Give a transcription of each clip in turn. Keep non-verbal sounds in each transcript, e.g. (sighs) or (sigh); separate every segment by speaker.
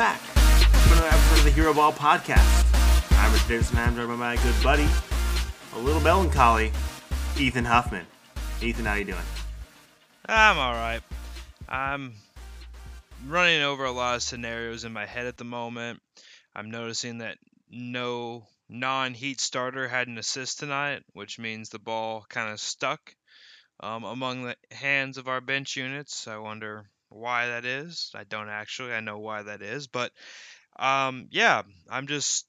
Speaker 1: back to another episode of the Hero Ball Podcast. I'm Rich Davidson. I'm joined by my good buddy, a little melancholy, Ethan Huffman. Ethan, how you doing?
Speaker 2: I'm all right. I'm running over a lot of scenarios in my head at the moment. I'm noticing that no non-heat starter had an assist tonight, which means the ball kind of stuck um, among the hands of our bench units. I wonder why that is. I don't actually. I know why that is, but um, yeah, I'm just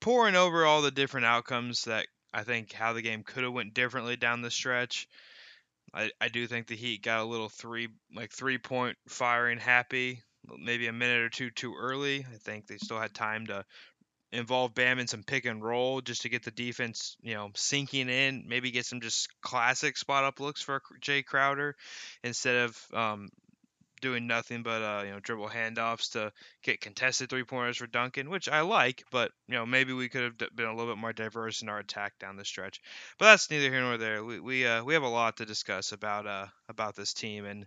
Speaker 2: pouring over all the different outcomes that I think how the game could have went differently down the stretch. I, I do think the Heat got a little three like three point firing happy, maybe a minute or two too early. I think they still had time to involve Bam in some pick and roll just to get the defense, you know, sinking in. Maybe get some just classic spot up looks for Jae Crowder instead of um, doing nothing but uh, you know dribble handoffs to get contested three pointers for Duncan, which I like, but you know maybe we could have been a little bit more diverse in our attack down the stretch. But that's neither here nor there. We we uh, we have a lot to discuss about uh about this team and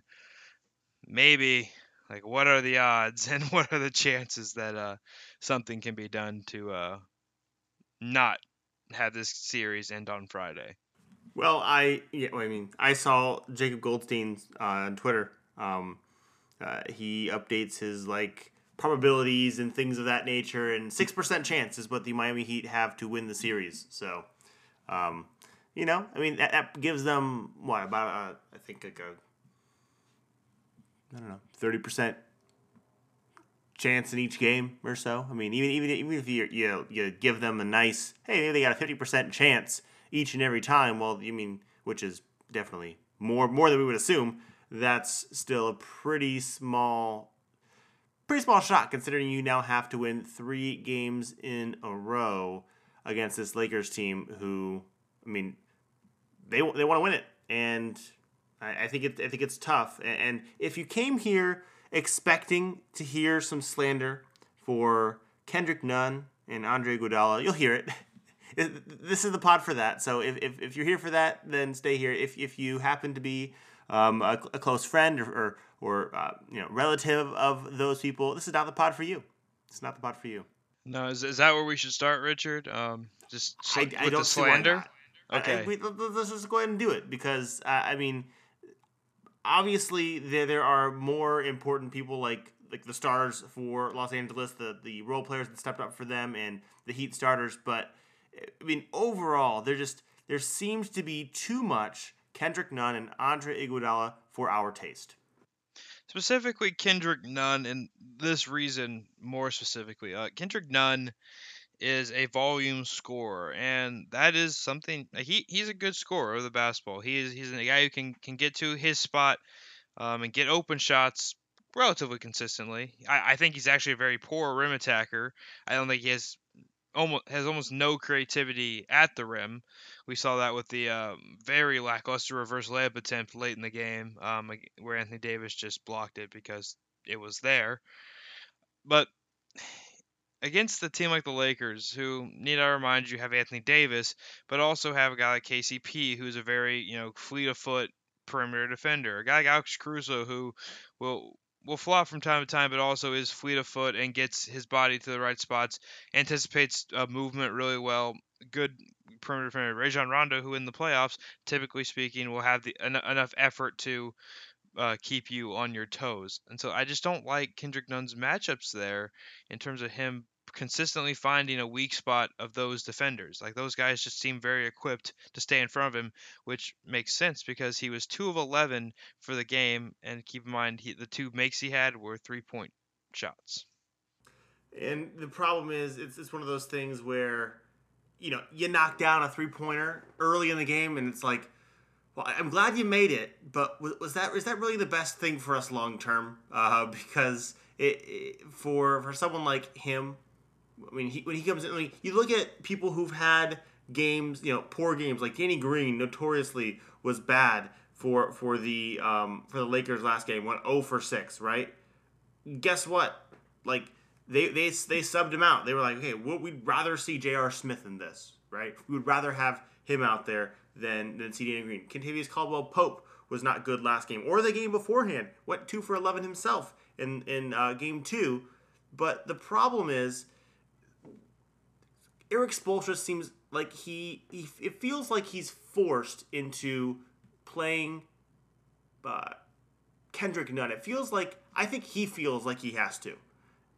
Speaker 2: maybe like what are the odds (laughs) and what are the chances that uh something can be done to uh not have this series end on Friday.
Speaker 1: Well, I yeah, I mean, I saw Jacob Goldstein uh, on Twitter. Um, uh, he updates his like probabilities and things of that nature, and six percent chance is what the Miami Heat have to win the series. So, um, you know, I mean, that, that gives them what about uh, I think like a I don't know thirty percent chance in each game or so. I mean, even even even if you you you give them a nice hey, they got a fifty percent chance each and every time. Well, you mean which is definitely more more than we would assume. That's still a pretty small, pretty small shot considering you now have to win three games in a row against this Lakers team. Who, I mean, they they want to win it, and I, I think it I think it's tough. And, if you came here expecting to hear some slander for Kendrick Nunn and Andre Iguodala, you'll hear (laughs) it. this is the pod for that. So if, if, if, you're here for that, then stay here. If, if you happen to be um, a, a, close friend or, or, or uh, you know relative of those people, this is not the pod for you. It's not the pod for you.
Speaker 2: No, is, is that where we should start, Richard? Um, just
Speaker 1: I, with I don't the slander. Okay, I, we, let's just go ahead and do it because uh, I mean obviously there there are more important people like like the stars for Los Angeles, the the role players that stepped up for them, and the Heat starters. But I mean, overall, there just there seems to be too much Kendrick Nunn and Andre Iguodala for our taste.
Speaker 2: Specifically, Kendrick Nunn, and this reason more specifically, uh, Kendrick Nunn is a volume scorer, and that is something he he's a good scorer of the basketball. He is he's a guy who can can get to his spot um, and get open shots relatively consistently. I, I think he's actually a very poor rim attacker. I don't think he has almost has almost no creativity at the rim. We saw that with the uh, very lackluster reverse layup attempt late in the game, um, where Anthony Davis just blocked it because it was there. But against a team like the Lakers, who need I remind you have Anthony Davis, but also have a guy like KCP, who's a very you know fleet of foot perimeter defender, a guy like Alex Caruso, who will will flop from time to time, but also is fleet of foot and gets his body to the right spots, anticipates movement really well. Good perimeter defender. Rajon Rondo, who in the playoffs, typically speaking, will have the en- enough effort to uh, keep you on your toes. And so I just don't like Kendrick Nunn's matchups there in terms of him consistently finding a weak spot of those defenders. Like those guys just seem very equipped to stay in front of him, which makes sense because he was 2 of 11 for the game. And keep in mind, he, the two makes he had were three point shots.
Speaker 1: And the problem is, it's, it's one of those things where, you know, you knock down a three pointer early in the game, and it's like, well, I'm glad you made it, but was that is that really the best thing for us long term? Uh, (laughs) because it, it, for for someone like him I mean, he, when he comes in, you look at people who've had games, you know, poor games. Like Danny Green, notoriously was bad for for the um, for the Lakers last game. Went 0 for six, right? Guess what? Like they they they subbed him out. They were like, okay, we'd rather see J.R. Smith in this, right? We would rather have him out there than than see Danny Green. Kentavious Caldwell Pope was not good last game, or the game beforehand. Went two for eleven himself in in uh, game two. But the problem is, Erik Spoelstra seems like he, he it feels like he's forced into playing uh, Kendrick Nunn. It feels like I think he feels like he has to,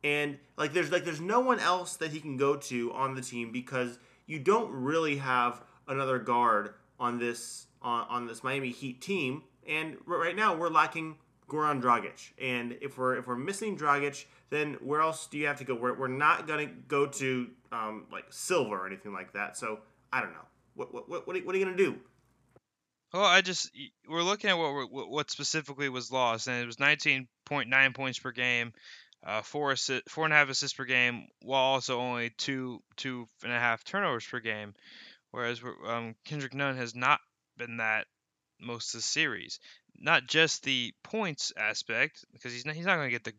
Speaker 1: and like there's like there's no one else that he can go to on the team because you don't really have another guard on this on, on this Miami Heat team. And right now we're lacking Goran Dragic, and if we're if we're missing Dragic, then where else do you have to go? We're, we're not gonna go to um, like silver or anything like that. So I don't know. What what what, what are you gonna do?
Speaker 2: Well, I just we're looking at what what specifically was lost, and it was 19.9 points per game, uh, four assist, four and a half assists per game, while also only two two and a half turnovers per game. Whereas um, Kendrick Nunn has not been that most of the series. Not just the points aspect, because he's not, he's not going to get the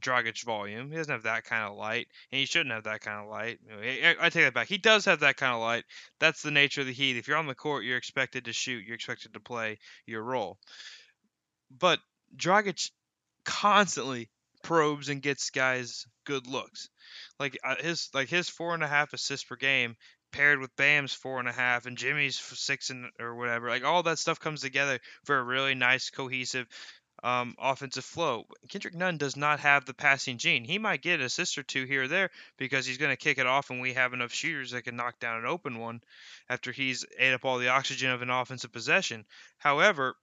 Speaker 2: Dragic volume. He doesn't have that kind of light, and he shouldn't have that kind of light. I, take that back. He does have that kind of light. That's the nature of the Heat. If you're on the court, you're expected to shoot. You're expected to play your role. But Dragic constantly probes and gets guys good looks. Like uh, his like his four and a half assists per game paired with Bam's four and a half and Jimmy's six and or whatever. Like all that stuff comes together for a really nice cohesive um, offensive flow. Kendrick Nunn does not have the passing gene. He might get an assist or two here or there because he's going to kick it off and we have enough shooters that can knock down an open one after he's ate up all the oxygen of an offensive possession. However,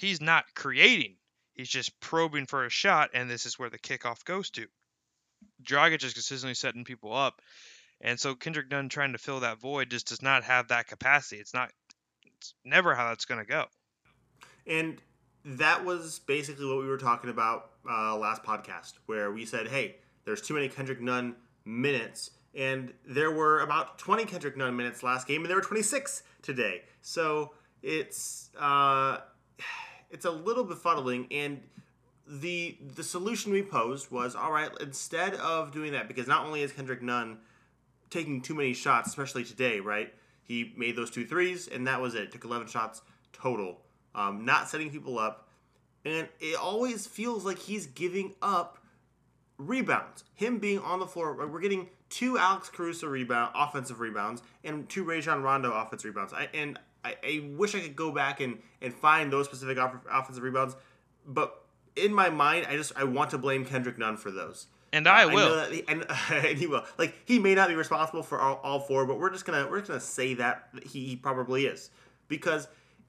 Speaker 2: he's not creating. He's just probing for a shot, and this is where the kickoff goes to. Dragic is consistently setting people up, and so Kendrick Nunn trying to fill that void just does not have that capacity. It's not. It's never how that's going to go.
Speaker 1: And that was basically what we were talking about uh, last podcast, where we said, "Hey, there's too many Kendrick Nunn minutes." And there were about 20 Kendrick Nunn minutes last game, and there were 26 today. So it's uh, (sighs) it's a little befuddling. And the the solution we posed was, all right, instead of doing that, because not only is Kendrick Nunn taking too many shots, especially today, right? He made those two threes, and that was it. Took 11 shots total, um, not setting people up. And it always feels like he's giving up rebounds. Him being on the floor, we're getting two Alex Caruso rebound, offensive rebounds, and two Rajon Rondo offensive rebounds. I, and I, I, wish I could go back and, and find those specific off- offensive rebounds, but in my mind, I just I want to blame Kendrick Nunn for those
Speaker 2: and I will. I
Speaker 1: he, and, (laughs) and, he will. Like he may not be responsible for all, all four, but we're just gonna we're just gonna say that he, he probably is because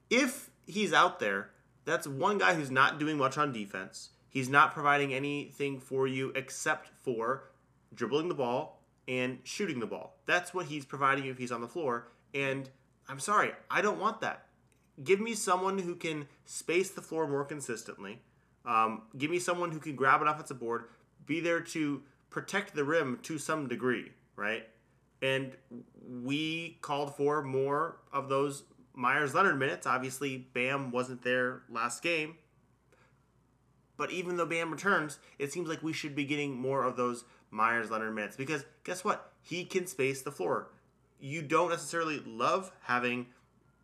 Speaker 1: if he's out there, that's one guy who's not doing much on defense. He's not providing anything for you except for dribbling the ball and shooting the ball. That's what he's providing if he's on the floor. And I'm sorry, I don't want that. Give me someone who can space the floor more consistently. Um, give me someone who can grab an offensive board, be there to protect the rim to some degree, right? And we called for more of those Meyers Leonard minutes. Obviously, Bam wasn't there last game. But even though Bam returns, it seems like we should be getting more of those Meyers Leonard minutes because guess what? He can space the floor. You don't necessarily love having,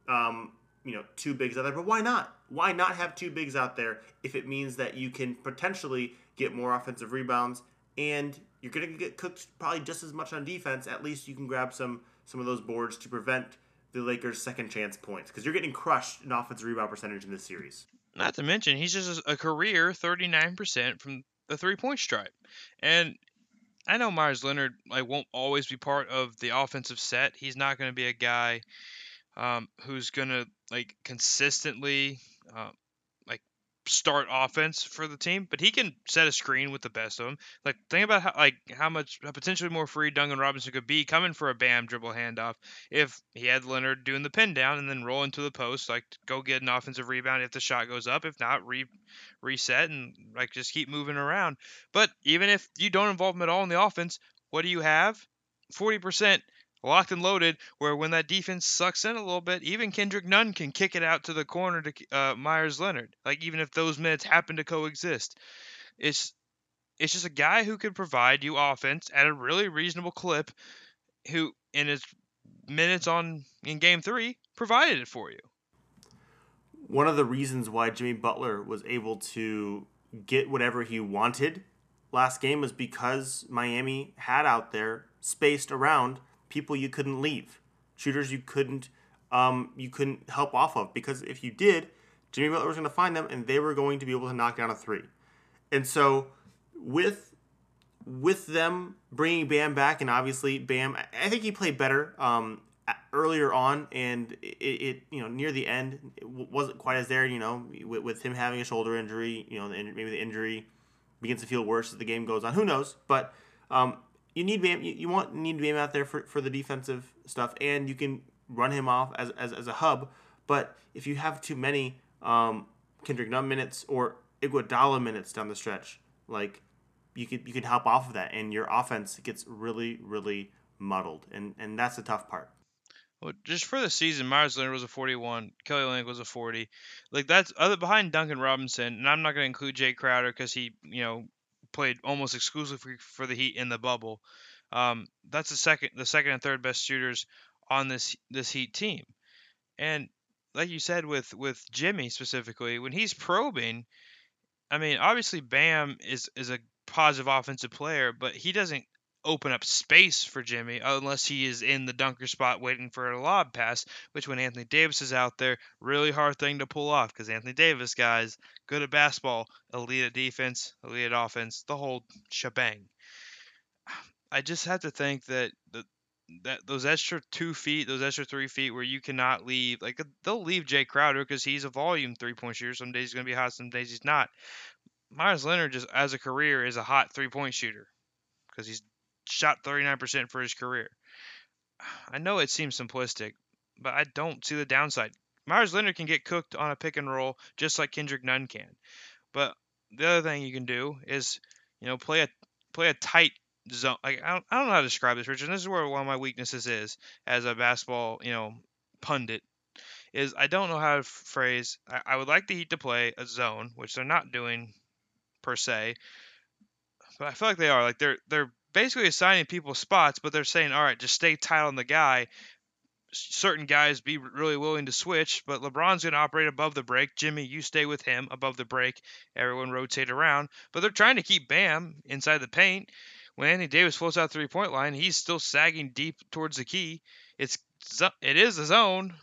Speaker 1: um, you know, two bigs out there, but why not? Why not have two bigs out there if it means that you can potentially get more offensive rebounds, and you're going to get cooked probably just as much on defense. At least you can grab some some of those boards to prevent the Lakers' second chance points because you're getting crushed in offensive rebound percentage in this series.
Speaker 2: Not to mention, he's just a career 39% from the three point stripe. And I know Meyers Leonard like won't always be part of the offensive set. He's not going to be a guy um, who's going to like consistently uh, start offense for the team, but he can set a screen with the best of them. Like think about how like how much how potentially more free Duncan Robinson could be coming for a bam dribble handoff if he had Leonard doing the pin down and then roll into the post, like go get an offensive rebound if the shot goes up. If not, re reset and like just keep moving around. But even if you don't involve him at all in the offense, what do you have? Forty percent locked and loaded, where when that defense sucks in a little bit, even Kendrick Nunn can kick it out to the corner to uh, Meyers Leonard. Like even if those minutes happen to coexist, it's it's just a guy who can provide you offense at a really reasonable clip, who in his minutes on in Game Three provided it for you.
Speaker 1: One of the reasons why Jimmy Butler was able to get whatever he wanted last game was because Miami had out there spaced around people you couldn't leave, shooters you couldn't um, you couldn't help off of because if you did, Jimmy Butler was going to find them and they were going to be able to knock down a three. And so with with them bringing Bam back and obviously Bam, I think he played better um, earlier on and it, it, you know near the end it wasn't quite as there. You know with, with him having a shoulder injury, you know maybe the injury begins to feel worse as the game goes on. Who knows? But um, you need Bam. You, want need Bam out there for, for the defensive stuff, and you can run him off as, as, as a hub. But if you have too many um, Kendrick Nunn minutes or Iguodala minutes down the stretch, like you could you could help off of that, and your offense gets really really muddled, and and that's the tough part.
Speaker 2: Well, just for the season, Meyers Leonard was a 41, Kelly Olynyk was a 40. Like that's other behind Duncan Robinson, and I'm not going to include Jae Crowder because he, you know, played almost exclusively for the Heat in the bubble. Um, that's the second, the second and third best shooters on this this Heat team, and like you said with with Jimmy specifically, when he's probing, I mean, obviously Bam is is a positive offensive player, but he doesn't open up space for Jimmy unless he is in the dunker spot waiting for a lob pass, which when Anthony Davis is out there, really hard thing to pull off because Anthony Davis, guys, good at basketball, elite at defense, elite at offense, the whole shebang. I just have to think that the that those extra two feet, those extra three feet, where you cannot leave, like uh, they'll leave Jae Crowder because he's a volume three point shooter. Some days he's gonna be hot, some days he's not. Meyers Leonard just as a career is a hot three point shooter because he's shot 39% for his career. I know it seems simplistic, but I don't see the downside. Meyers Leonard can get cooked on a pick and roll just like Kendrick Nunn can. But the other thing you can do is, you know, play a play a tight zone. Like I don't, I don't know how to describe this, Richard. this is where one of my weaknesses is as a basketball, you know, pundit. Is I don't know how to phrase. I, I would like the Heat to play a zone, which they're not doing per se, but I feel like they are. Like they're they're basically assigning people spots, but they're saying, all right, just stay tight on the guy. Certain guys be really willing to switch, but LeBron's going to operate above the break. Jimmy, you stay with him above the break. Everyone rotate around, but they're trying to keep Bam inside the paint. When Anthony Davis floats out three point line, he's still sagging deep towards the key. It's it is a zone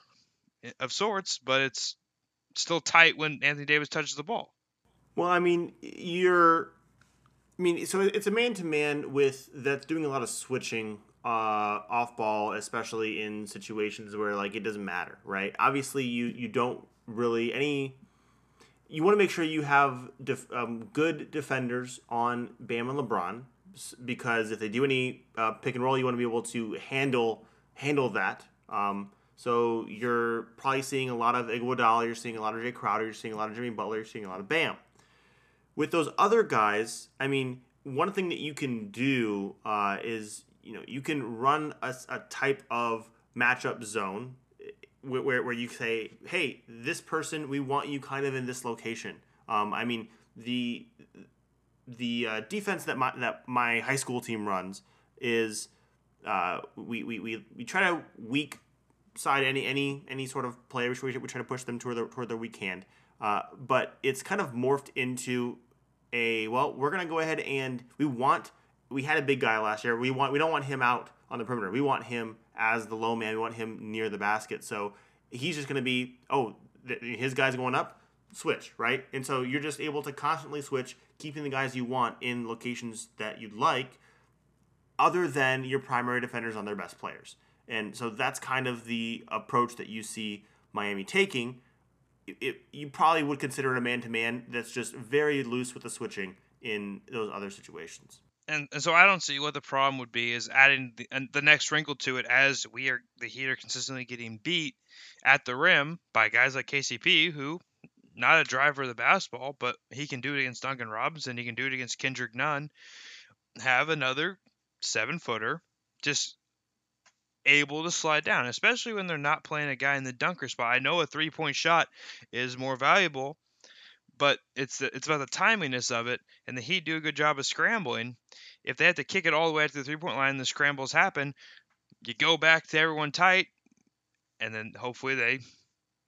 Speaker 2: eh, of sorts, but it's still tight when Anthony Davis touches the ball.
Speaker 1: Well, I mean, you're I mean, so it's a man to man with that's doing a lot of switching uh, off ball, especially in situations where like it doesn't matter, right? Obviously, you you don't really any. You want to make sure you have def, um, good defenders on Bam and LeBron because if they do any uh, pick and roll, you want to be able to handle handle that. Um, so you're probably seeing a lot of Iguodala, you're seeing a lot of Jae Crowder, you're seeing a lot of Jimmy Butler, you're seeing a lot of Bam. With those other guys, I mean, one thing that you can do uh, is you know you can run a, a type of matchup zone where, where, where you say, hey, this person, we want you kind of in this location. Um, I mean, the the uh, defense that my that my high school team runs is uh, we, we, we, we try to weak side any any any sort of player. We, we try to push them toward the toward their weak hand. Uh, but it's kind of morphed into a well, we're gonna go ahead and we want we had a big guy last year. We want we don't want him out on the perimeter. We want him as the low man. We want him near the basket. So he's just gonna be oh his guy's going up, switch right, and so you're just able to constantly switch, keeping the guys you want in locations that you'd like, other than your primary defenders on their best players. And so that's kind of the approach that you see Miami taking it, you probably would consider it a man to man that's just very loose with the switching in those other situations.
Speaker 2: And, and so I don't see what the problem would be is adding the, the next wrinkle to it as we are the Heat are consistently getting beat at the rim by guys like KCP who not a driver of the basketball, but he can do it against Duncan Robinson. He can do it against Kendrick Nunn. Have another seven footer just able to slide down, especially when they're not playing a guy in the dunker spot. I know a three point shot is more valuable, but it's it's about the timiness of it, and the Heat do a good job of scrambling. If they have to kick it all the way to the three point line, the scrambles happen. You go back to everyone tight, and then hopefully they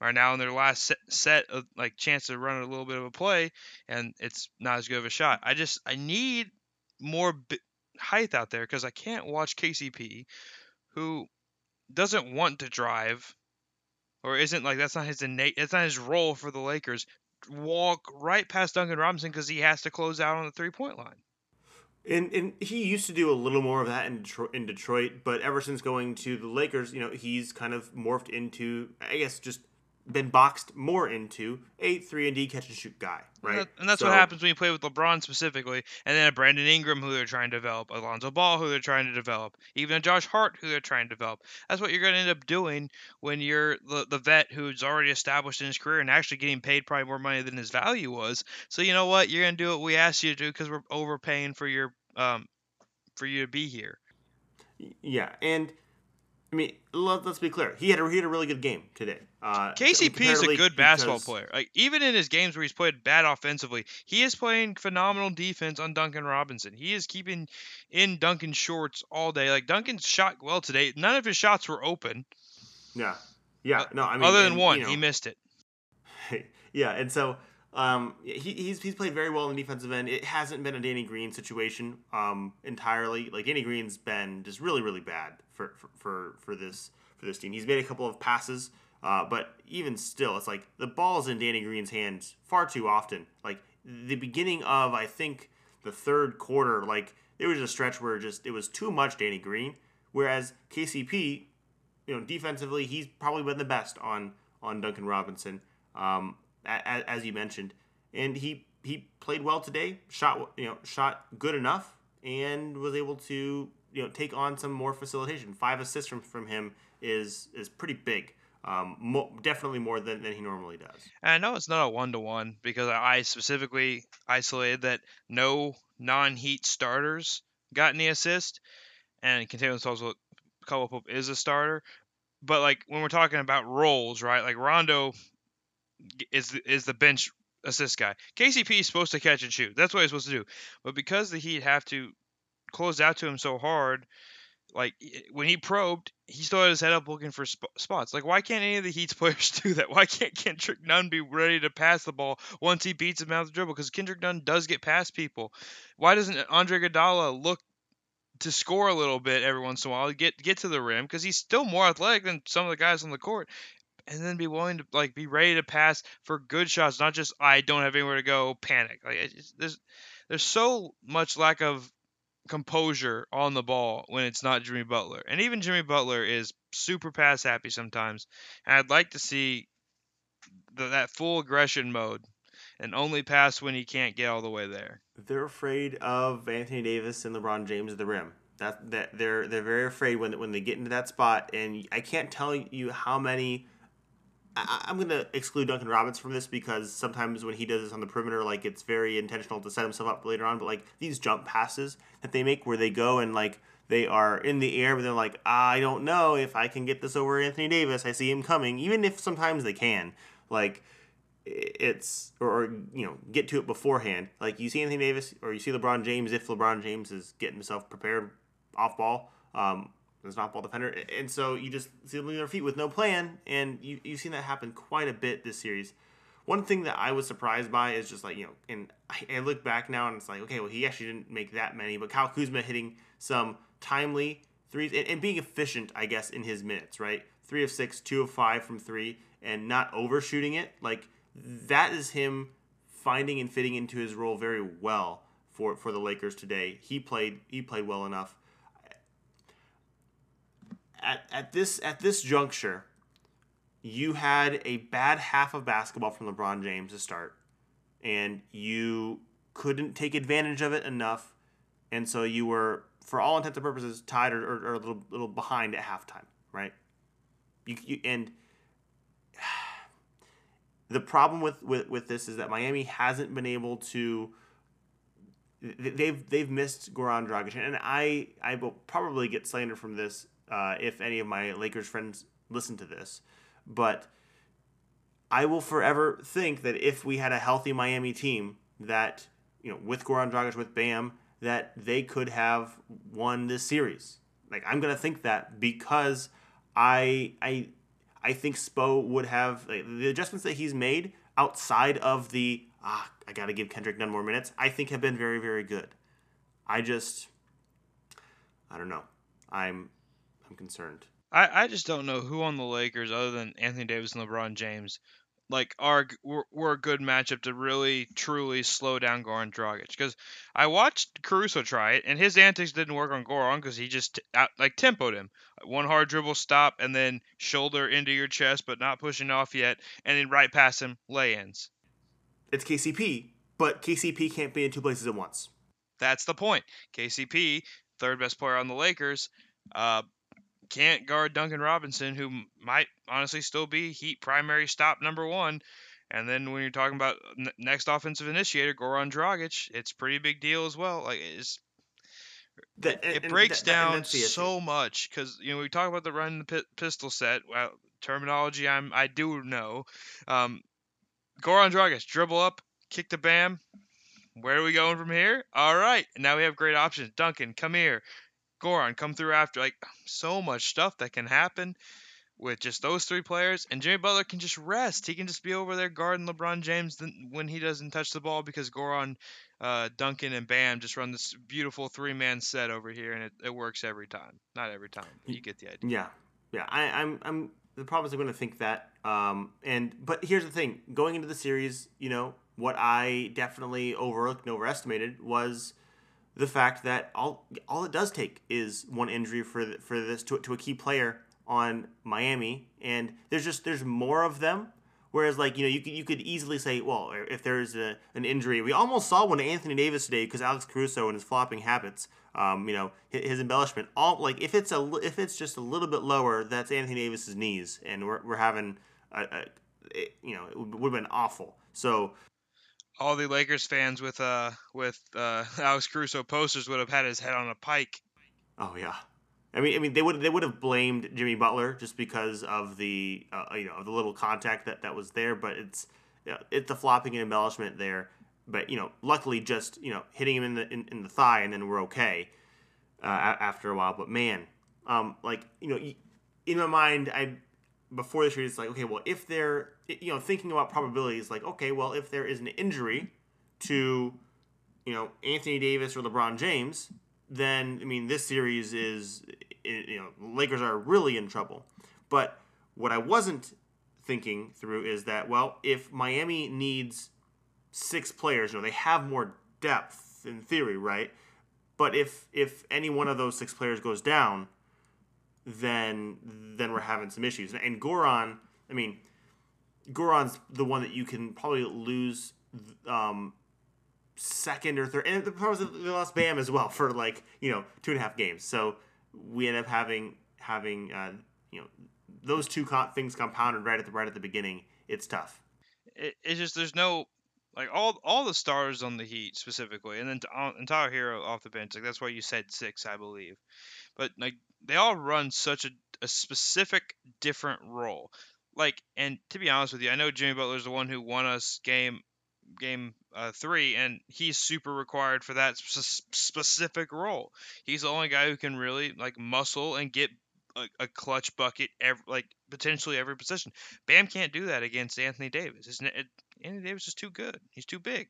Speaker 2: are now in their last set, set of like chance to run a little bit of a play, and it's not as good of a shot. I just I need more bi- height out there because I can't watch KCP, who doesn't want to drive, or isn't like that's not his innate, that's not his role for the Lakers. Walk right past Duncan Robinson because he has to close out on the three point line.
Speaker 1: And and he used to do a little more of that in Detroit, in Detroit, but ever since going to the Lakers, you know, he's kind of morphed into, I guess, just been boxed more into a three and D catch and shoot guy, right?
Speaker 2: And, that, and that's
Speaker 1: So-
Speaker 2: what happens when you play with LeBron specifically, and then a Brandon Ingram who they're trying to develop, Alonzo Ball who they're trying to develop, even a Josh Hart who they're trying to develop. That's what you're going to end up doing when you're the, the vet who's already established in his career and actually getting paid probably more money than his value was. So you know what? You're going to do what we asked you to do because we're overpaying for your um for you to be here.
Speaker 1: Yeah, and I mean, let, us be clear. He had a, he had a really good game today. Uh,
Speaker 2: KCP is a good basketball
Speaker 1: because-
Speaker 2: player. Like even in his games where he's played bad offensively, he is playing phenomenal defense on Duncan Robinson. He is keeping in Duncan shorts all day. Like Duncan shot well today. None of his shots were open,
Speaker 1: Yeah, yeah. No, I mean,
Speaker 2: other than
Speaker 1: and,
Speaker 2: one.
Speaker 1: you know,
Speaker 2: He missed it. (laughs)
Speaker 1: yeah, and so um, he, he's he's played very well in the defensive end. It hasn't been a Danny Green situation um, entirely. Like Danny Green's been just really really bad for for for, this for this team. He's made a couple of passes, uh, but even still, it's like the ball's in Danny Green's hands far too often. Like the beginning of I think the third quarter, like there was a stretch where just it was too much Danny Green, whereas KCP you know, defensively, he's probably been the best on on Duncan Robinson, um, as, as you mentioned, and he he played well today. Shot you know shot good enough, and was able to you know take on some more facilitation. Five assists from from him is is pretty big. Um, mo- definitely more than, than he normally does.
Speaker 2: And I know it's not a one to one because I specifically isolated that no non Heat starters got any assist, and Kentavious Caldwell Pope is a starter. But like when we're talking about roles, right? Like Rondo is is the bench assist guy. KCP is supposed to catch and shoot. That's what he's supposed to do. But because the Heat have to close out to him so hard, like when he probed, he still had his head up looking for sp- spots. Like why can't any of the Heat's (laughs) players do that? Why can't Kendrick Nunn be ready to pass the ball once he beats him out the dribble? Because Kendrick Nunn does get past people. Why doesn't Andre Iguodala look to score a little bit every once in a while, get get to the rim? Because he's still more athletic than some of the guys on the court. And then be willing to like be ready to pass for good shots, not just I don't have anywhere to go, panic. Like there's there's so much lack of composure on the ball when it's not Jimmy Butler. And even Jimmy Butler is super pass happy sometimes. And I'd like to see the, that full aggression mode and only pass when he can't get all the way there.
Speaker 1: They're afraid of Anthony Davis and LeBron James at the rim. That that they're they're very afraid when when they get into that spot. And I can't tell you how many. I, I'm gonna exclude Duncan Robinson from this because sometimes when he does this on the perimeter, like it's very intentional to set himself up later on. But like these jump passes that they make, where they go and like they are in the air, but they're like, I don't know if I can get this over Anthony Davis. I see him coming, even if sometimes they can. Like it's or you know get to it beforehand. Like you see Anthony Davis or you see LeBron James if LeBron James is getting himself prepared off ball. Um, off ball defender, and so you just see them leave their feet with no plan, and you you've seen that happen quite a bit this series. One thing that I was surprised by is just like you know, and I, I look back now and it's like okay, well he actually didn't make that many, but Kyle Kuzma hitting some timely threes and, and being efficient, I guess, in his minutes, right? Three of six, two of five from three, and not overshooting it. Like that is him finding and fitting into his role very well for for the Lakers today. He played he played well enough. At, at this at this juncture, you had a bad half of basketball from LeBron James to start, and you couldn't take advantage of it enough, and so you were, for all intents and purposes, tied or, or, or a little little behind at halftime, right? You, you and (sighs) the problem with, with, with this is that Miami hasn't been able to. They've they've missed Goran Dragic, and I I will probably get slandered from this uh, if any of my Lakers friends listen to this, but I will forever think that if we had a healthy Miami team that you know with Goran Dragic with Bam that they could have won this series. Like I'm gonna think that because I I I think Spo would have like, the adjustments that he's made outside of the ah, I got to give Kendrick Nunn more minutes. I think have been very, very good. I just, I don't know. I'm, I'm concerned.
Speaker 2: I, I just don't know who on the Lakers other than Anthony Davis and LeBron James like are were, were a good matchup to really truly slow down Goran Dragic because I watched Caruso try it and his antics didn't work on Goran because he just out, like tempoed him one hard dribble stop and then shoulder into your chest but not pushing off yet and then right past him lay-ins.
Speaker 1: It's KCP, but KCP can't be in two places at once.
Speaker 2: That's the point. KCP, third best player on the Lakers, uh, can't guard Duncan Robinson, who might honestly still be Heat primary stop number one. And then when you're talking about next offensive initiator, Goran Dragic, it's pretty big deal as well. Like it's the, and, it breaks down so much because you know we talk about the run the pistol set. Well, terminology I'm I do know. Um, Goran Dragic dribble up, kick the bam. Where are we going from here? All right, now we have great options. Duncan, come here. Goran come through after. Like so much stuff that can happen with just those three players, and Jimmy Butler can just rest. He can just be over there guarding LeBron James when he doesn't touch the ball because Goran, uh, Duncan, and Bam just run this beautiful three-man set over here, and it, it works every time. Not every time, you get the idea.
Speaker 1: Yeah, yeah. I, I'm, I'm. The problem is I'm going to think that. Um, and but here's the thing: going into the series, you know, what I definitely overlooked and overestimated was the fact that all all it does take is one injury for for this to, to a key player on Miami, and there's just there's more of them. Whereas, like you know, you could you could easily say, well, if there's a, an injury, we almost saw one to Anthony Davis today because Alex Caruso and his flopping habits, um, you know, his, his, embellishment. All like if it's a if it's just a little bit lower, that's Anthony Davis's knees, and we're we're having a, a it, you know, it would have been awful. So
Speaker 2: all the Lakers fans with uh with uh, (laughs) Alex Caruso posters would have had his head on a pike.
Speaker 1: Oh yeah, I mean, I mean they would they would have blamed Jimmy Butler just because of the uh, you know of the little contact that that was there, but it's you it's the flopping and embellishment there. But you know, luckily, just you know hitting him in the in, in the thigh, and then we're okay uh, after a while. But man, um, like you know, in my mind, I before the trade, it's like, okay, well, if they're, you know, thinking about probabilities, like, okay, well, if there is an injury to, you know, Anthony Davis or LeBron James, then, I mean, this series is, you know, Lakers are really in trouble. But what I wasn't thinking through is that, well, if Miami needs six players, you know, they have more depth in theory, right? But if if any one of those six players goes down, then then we're having some issues. And Goran, I mean, Goran's the one that you can probably lose um, second or third, and the problem they lost Bam as well for like you know two and a half games. So we end up having having uh, you know those two co- things compounded right at the right at the beginning. It's tough.
Speaker 2: It, it's just there's no like all all the stars on the Heat specifically, and then and Tyler Herro off the bench. Like that's why you said six, I believe. But like they all run such a, a specific different role. Like, and to be honest with you, I know Jimmy Butler's the one who won us game game uh, three, and he's super required for that sp- specific role. He's the only guy who can really like muscle and get a, a clutch bucket every, like potentially every position. Bam can't do that against Anthony Davis. Isn't it? Anthony Davis is too good. He's too big.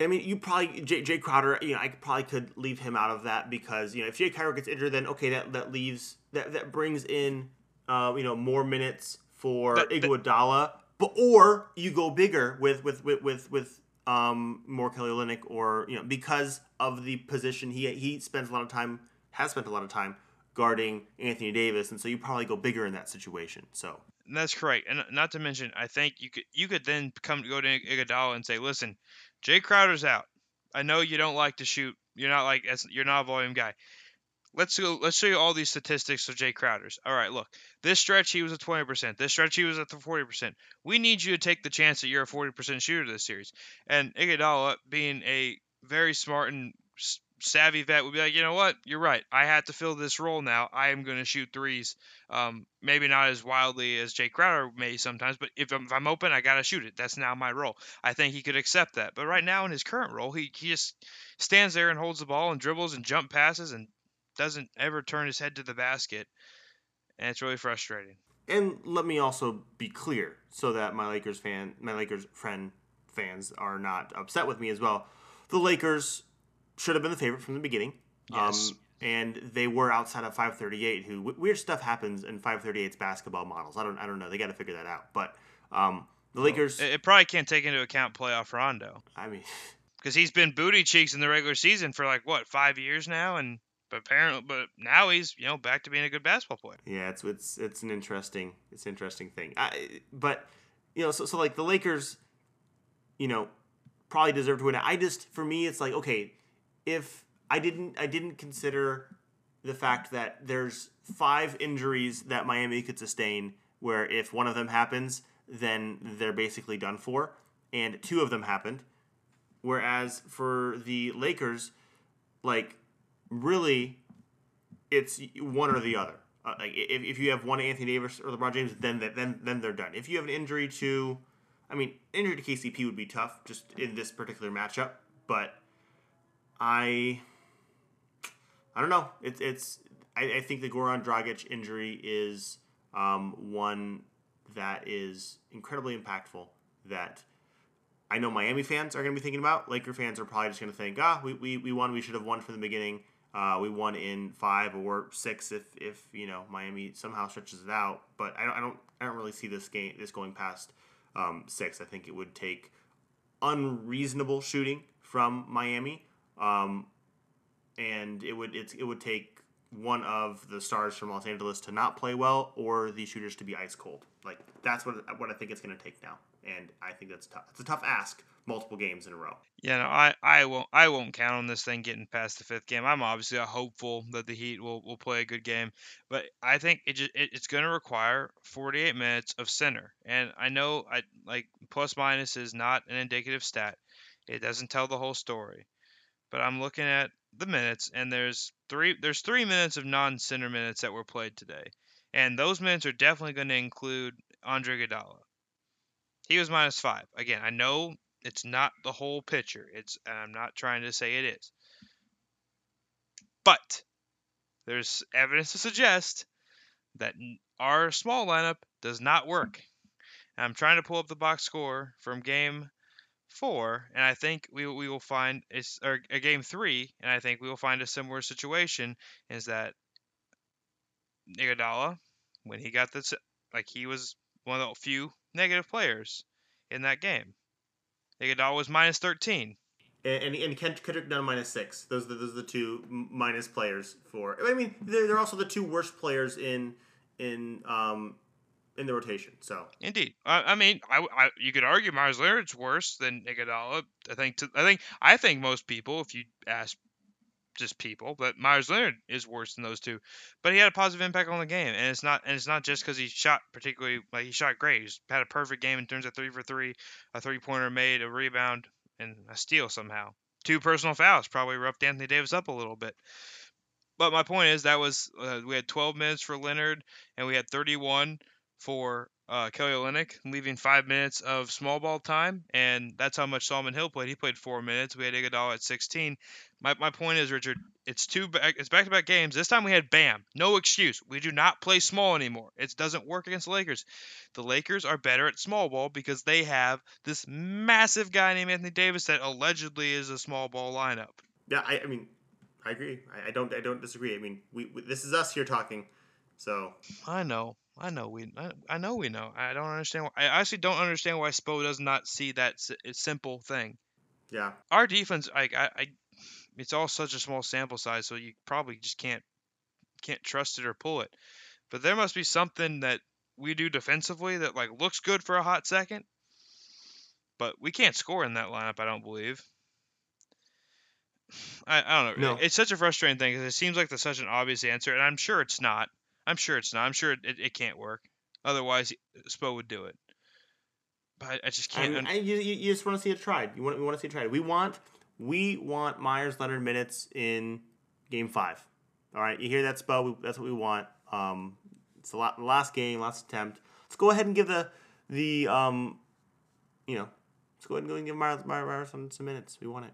Speaker 1: I mean, you probably Jay, Jae Crowder. You know, I probably could leave him out of that because you know if Jae Crowder gets injured, then okay, that that leaves that that brings in uh, you know more minutes for that, Iguodala. But or you go bigger with with with with, with um, more Kelly Olynyk or you know because of the position he he spends a lot of time has spent a lot of time guarding Anthony Davis, and so you probably go bigger in that situation. So
Speaker 2: that's correct, and uh, not to mention, I think you could you could then come go to Iguodala and say, listen Jae Crowder's out. I know you don't like to shoot. You're not like you're not a volume guy. Let's go. Let's show you all these statistics of Jae Crowder's. All right, look. This stretch he was at 20%. This stretch he was at the 40%. We need you to take the chance that you're a 40% shooter this series. And Iguodala, being a very smart and savvy vet would be like, you know what, you're right. I had to fill this role now. I am going to shoot threes. Um, maybe not as wildly as Jake Crowder may sometimes, but if I'm, if I'm open, I got to shoot it. That's now my role. I think he could accept that. But right now in his current role, he, he just stands there and holds the ball and dribbles and jump passes and doesn't ever turn his head to the basket. And it's really frustrating.
Speaker 1: and let me also be clear so that my Lakers fan, my Lakers friend fans are not upset with me as well. The Lakers should have been the favorite from the beginning.
Speaker 2: Yes.
Speaker 1: Um, and they were outside of 538 who w- weird stuff happens in 538's basketball models. I don't I don't know. They got to figure that out. But um, the Lakers
Speaker 2: It, it probably can't take into account playoff Rondo
Speaker 1: I mean (laughs)
Speaker 2: because he's been booty cheeks in the regular season for like what five years now, and but apparently, but now he's you know back to being a good basketball player.
Speaker 1: Yeah, it's it's it's an interesting it's an interesting thing. I, but you know, so so like the Lakers, you know, probably deserve to win. I just for me, it's like okay, if I didn't I didn't consider the fact that there's five injuries that Miami could sustain, where if one of them happens, then they're basically done for, and two of them happened. Whereas for the Lakers, like really it's one or the other. Uh, like if, if you have one Anthony Davis or LeBron James, then then then they're done. If you have an injury to, I mean, injury to KCP would be tough just in this particular matchup. But I, I don't know. It's it's I, I think the Goran Dragic injury is um, one that is incredibly impactful. That I know Miami fans are going to be thinking about. Laker fans are probably just going to think, ah, we, we, we won. We should have won from the beginning. Uh, we won in five or six if, if you know Miami somehow stretches it out. But I don't I don't I don't really see this game this going past um, six. I think it would take unreasonable shooting from Miami, um, and it would it's, it would take one of the stars from Los Angeles to not play well or the shooters to be ice cold. Like that's what what I think it's going to take now, and I think that's tough. It's a tough ask, multiple games in a row.
Speaker 2: Yeah, no, I, I won't I won't count on this thing getting past the fifth game. I'm obviously hopeful that the Heat will, will play a good game, but I think it just it, it's going to require 48 minutes of center. And I know I like plus minus is not an indicative stat. It doesn't tell the whole story. But I'm looking at the minutes, and there's three there's three minutes of non-center minutes that were played today, and those minutes are definitely going to include Andre Iguodala. He was minus five. Again, I know it's not the whole picture. It's I'm not trying to say it is. But there's evidence to suggest that our small lineup does not work. I'm trying to pull up the box score from game four, and I think we we will find it's or a game three, and I think we will find a similar situation. Is that Iguodala, when he got this, like he was one of the few negative players in that game. Iguodala was minus 13.
Speaker 1: And, and, and Kendrick Nunn minus six. Those are those are the two minus players for. I mean, they're, they're also the two worst players in in um in the rotation. So
Speaker 2: indeed, I, I mean, I, I, you could argue Meyers Leonard's worse than Iguodala. I think to, I think I think most people, if you ask just people, that Meyers Leonard is worse than those two. But he had a positive impact on the game, and it's not and it's not just because he shot particularly like he shot great. He's had a perfect game in terms of three for three, a three pointer made, a rebound, and a steal somehow. Two personal fouls probably roughed Anthony Davis up a little bit. But my point is that was uh, we had 12 minutes for Leonard, and we had 31 for uh, Kelly Olynyk, leaving five minutes of small ball time, and that's how much Solomon Hill played. He played four minutes. We had Iguodala at 16. My, my point is, Richard, it's two back, it's back to back games. This time we had Bam. No excuse. We do not play small anymore. It doesn't work against the Lakers. The Lakers are better at small ball because they have this massive guy named Anthony Davis that allegedly is a small ball lineup.
Speaker 1: Yeah, I, I mean, I agree. I, I, don't I don't disagree. I mean, we, we this is us here talking. So
Speaker 2: I know. I know we. I, I know we know. I don't understand. Why, I actually don't understand why Spo does not see that s- eh, simple thing.
Speaker 1: Yeah.
Speaker 2: Our defense, like I, I, it's all such a small sample size, so you probably just can't can't trust it or pull it. But there must be something that we do defensively that like looks good for a hot second, but we can't score in that lineup. I don't believe. (sighs) I, I don't know.
Speaker 1: No.
Speaker 2: It's such a frustrating thing because it seems like there's such an obvious answer, and I'm sure it's not. I'm sure it's not. I'm sure it, it, it can't work. Otherwise, Spo would do it. But I, I just can't.
Speaker 1: mean,
Speaker 2: un-
Speaker 1: I, you, you you just want to see it tried. You want we want to see it tried. We want we want Meyers Leonard minutes in Game Five. All right, you hear that, Spo? We, that's what we want. Um, it's the la- last game, last attempt. Let's go ahead and give the the um, you know, let's go ahead and go and give Meyers Meyers, some, some minutes. We want it.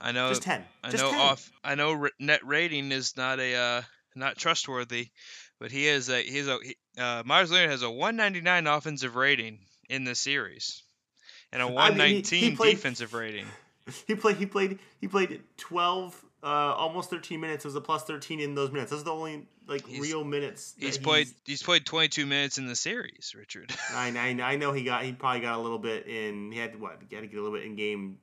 Speaker 2: I know.
Speaker 1: Just ten.
Speaker 2: I
Speaker 1: Just
Speaker 2: know
Speaker 1: 10.
Speaker 2: off. I know net rating is not a uh, not trustworthy, but he is a he's a he, uh, Meyers Leonard has a 199 offensive rating in the series and a
Speaker 1: I mean, he-
Speaker 2: 119
Speaker 1: he played-
Speaker 2: defensive rating. (laughs)
Speaker 1: He played. He played. He played twelve, uh, almost thirteen minutes. It was a plus thirteen in those minutes. Those are the only like
Speaker 2: He's-
Speaker 1: real minutes.
Speaker 2: He's
Speaker 1: he's
Speaker 2: played he's played 22 minutes in the series, Richard.
Speaker 1: I, I, I (laughs) know he got. He probably got a little bit in. He had what? He had to get a little bit in game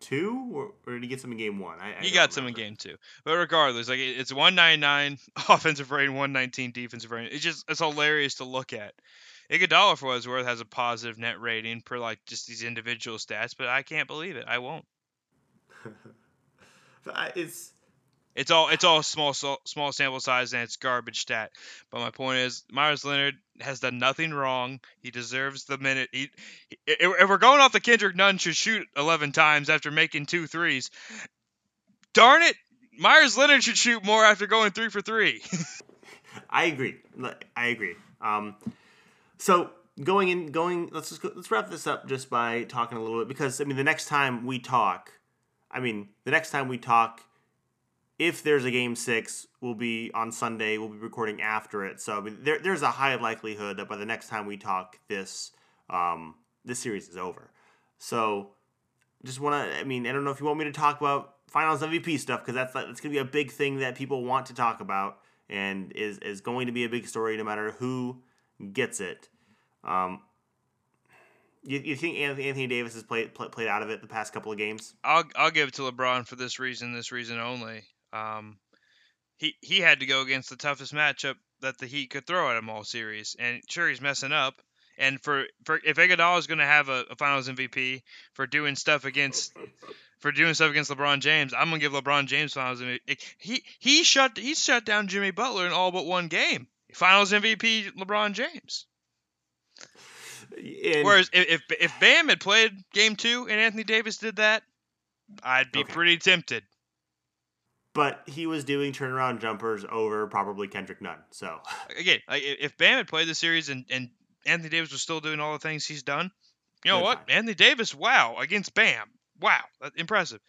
Speaker 1: two, or, or did he get some in game one? I, I
Speaker 2: He got some in game two, but regardless, like it- it's 199 (laughs) offensive rating, 119 defensive rating. It's just it's hilarious to look at. Iguodala, for what it's worth, has a positive net rating per like just these individual stats, but I can't believe it. I won't. (laughs)
Speaker 1: But It's
Speaker 2: It's all it's all small small sample size and it's garbage stat. But my point is, Meyers Leonard has done nothing wrong. He deserves the minute. He, if we're going off the Kendrick Nunn should shoot 11 times after making two threes. Darn it, Meyers Leonard should shoot more after going three for three. (laughs)
Speaker 1: I agree. I agree. Um, so going in, going. Let's just go, let's wrap this up just by talking a little bit because I mean the next time we talk, I mean the next time we talk, if there's a game six, we'll be on Sunday. We'll be recording after it. So there, there's a high likelihood that by the next time we talk, this um, this series is over. So just want to. I mean I don't know if you want me to talk about Finals MVP stuff because that's that's gonna be a big thing that people want to talk about and is is going to be a big story no matter who gets it. Um, you, you think Anthony, Anthony Davis has played play, played out of it the past couple of games?
Speaker 2: I'll I'll give it to LeBron for this reason, this reason only. Um, he he had to go against the toughest matchup that the Heat could throw at him all series, and sure he's messing up. And for, for if Iguodala is going to have a, a Finals MVP for doing stuff against for doing stuff against LeBron James, I'm gonna give LeBron James Finals MVP. He he shut he shut down Jimmy Butler in all but one game. Finals MVP LeBron James.
Speaker 1: And,
Speaker 2: Whereas if, if if Bam had played Game Two and Anthony Davis did that, I'd be
Speaker 1: Okay.
Speaker 2: pretty tempted.
Speaker 1: But he was doing turnaround jumpers over probably Kendrick Nunn. So
Speaker 2: Again, if Bam had played the series and, and Anthony Davis was still doing all the things he's done, you know
Speaker 1: Then
Speaker 2: what?
Speaker 1: fine.
Speaker 2: Anthony Davis, wow, against Bam, wow, that's impressive.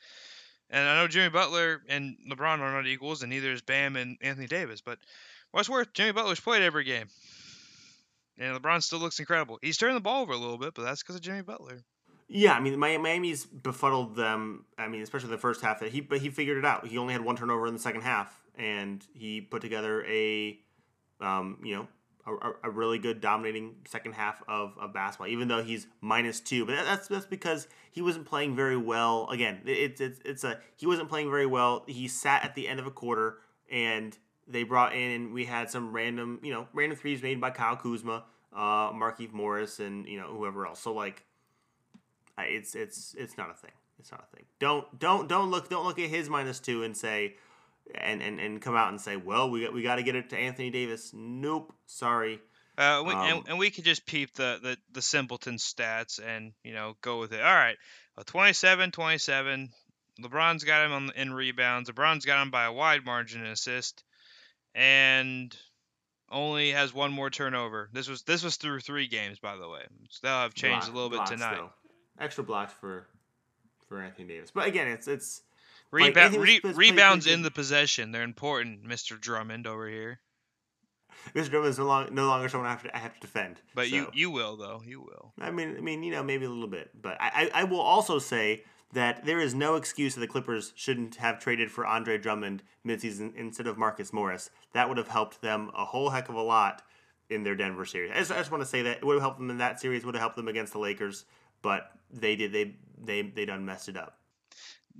Speaker 2: And I know Jimmy Butler and LeBron are not equals, and neither is Bam and Anthony Davis. But what's worth, Jimmy Butler's played every game, and LeBron still looks incredible. He's turned the ball over a little bit, but that's because of Jimmy Butler.
Speaker 1: Yeah, I mean Mi- Miami's befuddled them. I mean, especially the first half. That he but he figured it out. He only had one turnover in the second half, and he put together a, um, you know. A, a- really good dominating second half of, of basketball, even though he's minus two. But that's that's because he wasn't playing very well. Again, it's it's it's a he wasn't playing very well. He sat at the end of a quarter, and they brought in and we had some random you know random threes made by Kyle Kuzma, uh, Markieff Morris, and you know whoever else. So like, it's it's it's not a thing. It's not a thing. Don't don't don't look don't look at his minus two and say, and and, and come out and say, well, we got we got to get it to Anthony Davis. Nope, sorry.
Speaker 2: Uh, we,
Speaker 1: Um,
Speaker 2: and, and we could just peep the, the, the simpleton stats and, you know, go with it. All right. Well, 27 27. LeBron's got him on, in rebounds. LeBron's got him by a wide margin in assist. And only has one more turnover. This was this was through three games, by the way. So they'll have changed a little bit tonight.
Speaker 1: though. Extra blocks for for Anthony Davis, but again, it's it's
Speaker 2: Rebound,
Speaker 1: was-
Speaker 2: re- rebounds in the possession. They're important, Mr. Drummond over here.
Speaker 1: Mr. Drummond is no longer no longer someone I have to I have to defend.
Speaker 2: But you you will though. You will.
Speaker 1: I mean, I mean, you know, maybe a little bit, but I, I, I will also say that there is no excuse that the Clippers shouldn't have traded for Andre Drummond midseason instead of Marcus Morris. That would have helped them a whole heck of a lot in their Denver series. I just, I just want to say that it would have helped them in that series. Would have helped them against the Lakers, but they did they they they done messed it up.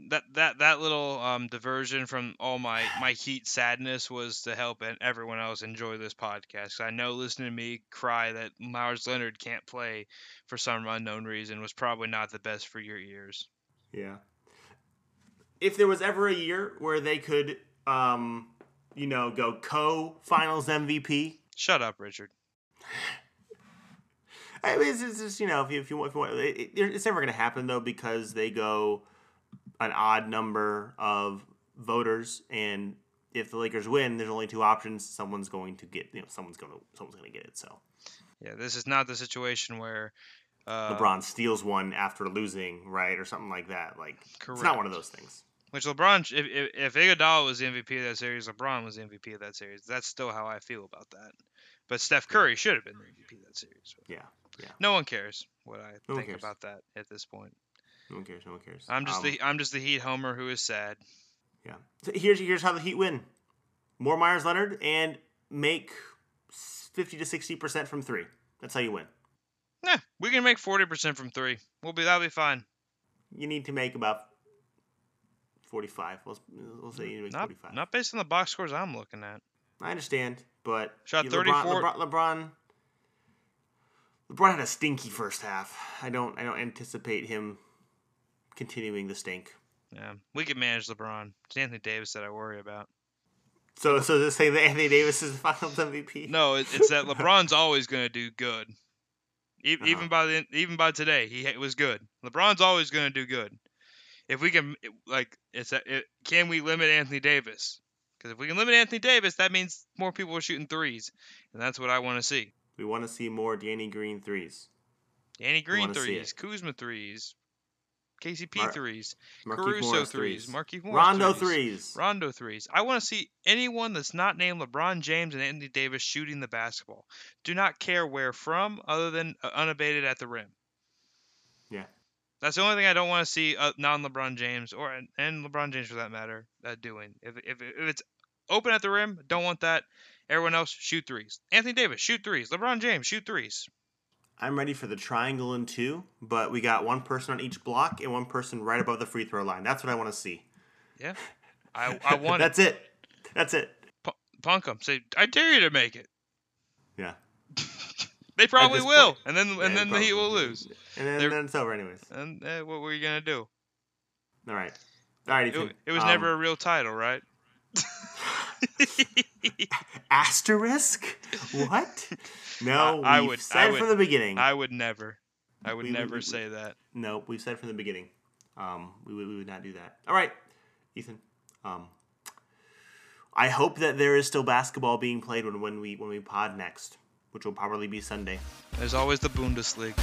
Speaker 2: that that that little um, diversion from all my my heat sadness was to help and everyone else enjoy this podcast. I know listening to me cry that Meyers Leonard can't play for some unknown reason was probably not the best for your ears.
Speaker 1: Yeah. If there was ever a year where they could, um, you know, go co Finals MVP,
Speaker 2: Shut up, Richard.
Speaker 1: I mean, it's, it's just you know if you if you want, if you want it, it- it's never going to happen though because they go an odd number of voters, and if the Lakers win, there's only two options. Someone's going to get you know someone's going to someone's going to get it. So
Speaker 2: Yeah, this is not the situation where uh,
Speaker 1: LeBron steals one after losing, right, or something like that. Like it's not one of those things.
Speaker 2: Which LeBron, if, if if Iguodala was the MVP of that series, LeBron was the MVP of that series. That's still how I feel about that. But Steph Curry should have been the MVP of that series.
Speaker 1: Yeah, yeah.
Speaker 2: No one cares what I
Speaker 1: No
Speaker 2: think about that at this point.
Speaker 1: No one cares. No one cares.
Speaker 2: I'm just
Speaker 1: Um,
Speaker 2: the I'm just the Heat homer who is sad.
Speaker 1: Yeah. So here's here's how the Heat win. More Meyers Leonard and make fifty to sixty percent from three. That's how you win.
Speaker 2: Yeah, we can make forty percent from three. We'll be that'll be fine.
Speaker 1: You need to make about forty-five. We'll, we'll say you need to make
Speaker 2: Not
Speaker 1: forty-five.
Speaker 2: not based on the box scores I'm looking at.
Speaker 1: I understand, but
Speaker 2: Shot
Speaker 1: you-
Speaker 2: 34
Speaker 1: LeBron, LeBron, LeBron. LeBron had a stinky first half. I don't. I don't anticipate him continuing the stink.
Speaker 2: Yeah, we can manage LeBron. It's Anthony Davis that I worry about.
Speaker 1: So, so to say that Anthony Davis is the Finals MVP?
Speaker 2: No, it, it's that LeBron's always going to do good. E-
Speaker 1: Uh-huh.
Speaker 2: Even by the even by today, he was good. LeBron's always going to do good. If we can, like, it's a, it, can we limit Anthony Davis? Because if we can limit Anthony Davis, that means more people are shooting threes, and that's what I want to see.
Speaker 1: We want to see more Danny Green threes.
Speaker 2: Danny Green threes, Kuzma threes, KCP
Speaker 1: Mar-
Speaker 2: threes, Caruso
Speaker 1: Morris
Speaker 2: threes, Markieff Morris
Speaker 1: Rondo
Speaker 2: threes.
Speaker 1: threes.
Speaker 2: Rondo threes. I want to see anyone that's not named LeBron James and Anthony Davis shooting the basketball. Do not care where from, other than uh, unabated at the rim.
Speaker 1: Yeah.
Speaker 2: That's the only thing I don't want to see uh, non-LeBron James or and LeBron James for that matter uh, doing. If, if if it's open at the rim, don't want that. Everyone else shoot threes. Anthony Davis shoot threes. LeBron James shoot threes.
Speaker 1: I'm ready for the triangle in two, but we got one person on each block and one person right above the free throw line. That's what I want to see.
Speaker 2: Yeah, (laughs) I I want.
Speaker 1: That's it. That's it.
Speaker 2: Punk them. Say I dare you to make it.
Speaker 1: Yeah. (laughs)
Speaker 2: They probably will,
Speaker 1: point.
Speaker 2: and then
Speaker 1: Yeah,
Speaker 2: and then the Heat will lose.
Speaker 1: And then, then it's over, anyways.
Speaker 2: And uh, what were you gonna do?
Speaker 1: All right. All right,
Speaker 2: It,
Speaker 1: Ethan.
Speaker 2: it was
Speaker 1: Um,
Speaker 2: never a real title, right? (laughs)
Speaker 1: asterisk. What? No,
Speaker 2: I- I
Speaker 1: we've
Speaker 2: would- I
Speaker 1: said
Speaker 2: would-
Speaker 1: from the beginning.
Speaker 2: I would never. I would
Speaker 1: We- we-
Speaker 2: never
Speaker 1: we-
Speaker 2: say that.
Speaker 1: No, we've said from the beginning. Um, we, would- we would not do that. All right, Ethan. Um, I hope that there is still basketball being played when, when we when we pod next, which will probably be Sunday.
Speaker 2: There's always the Bundesliga.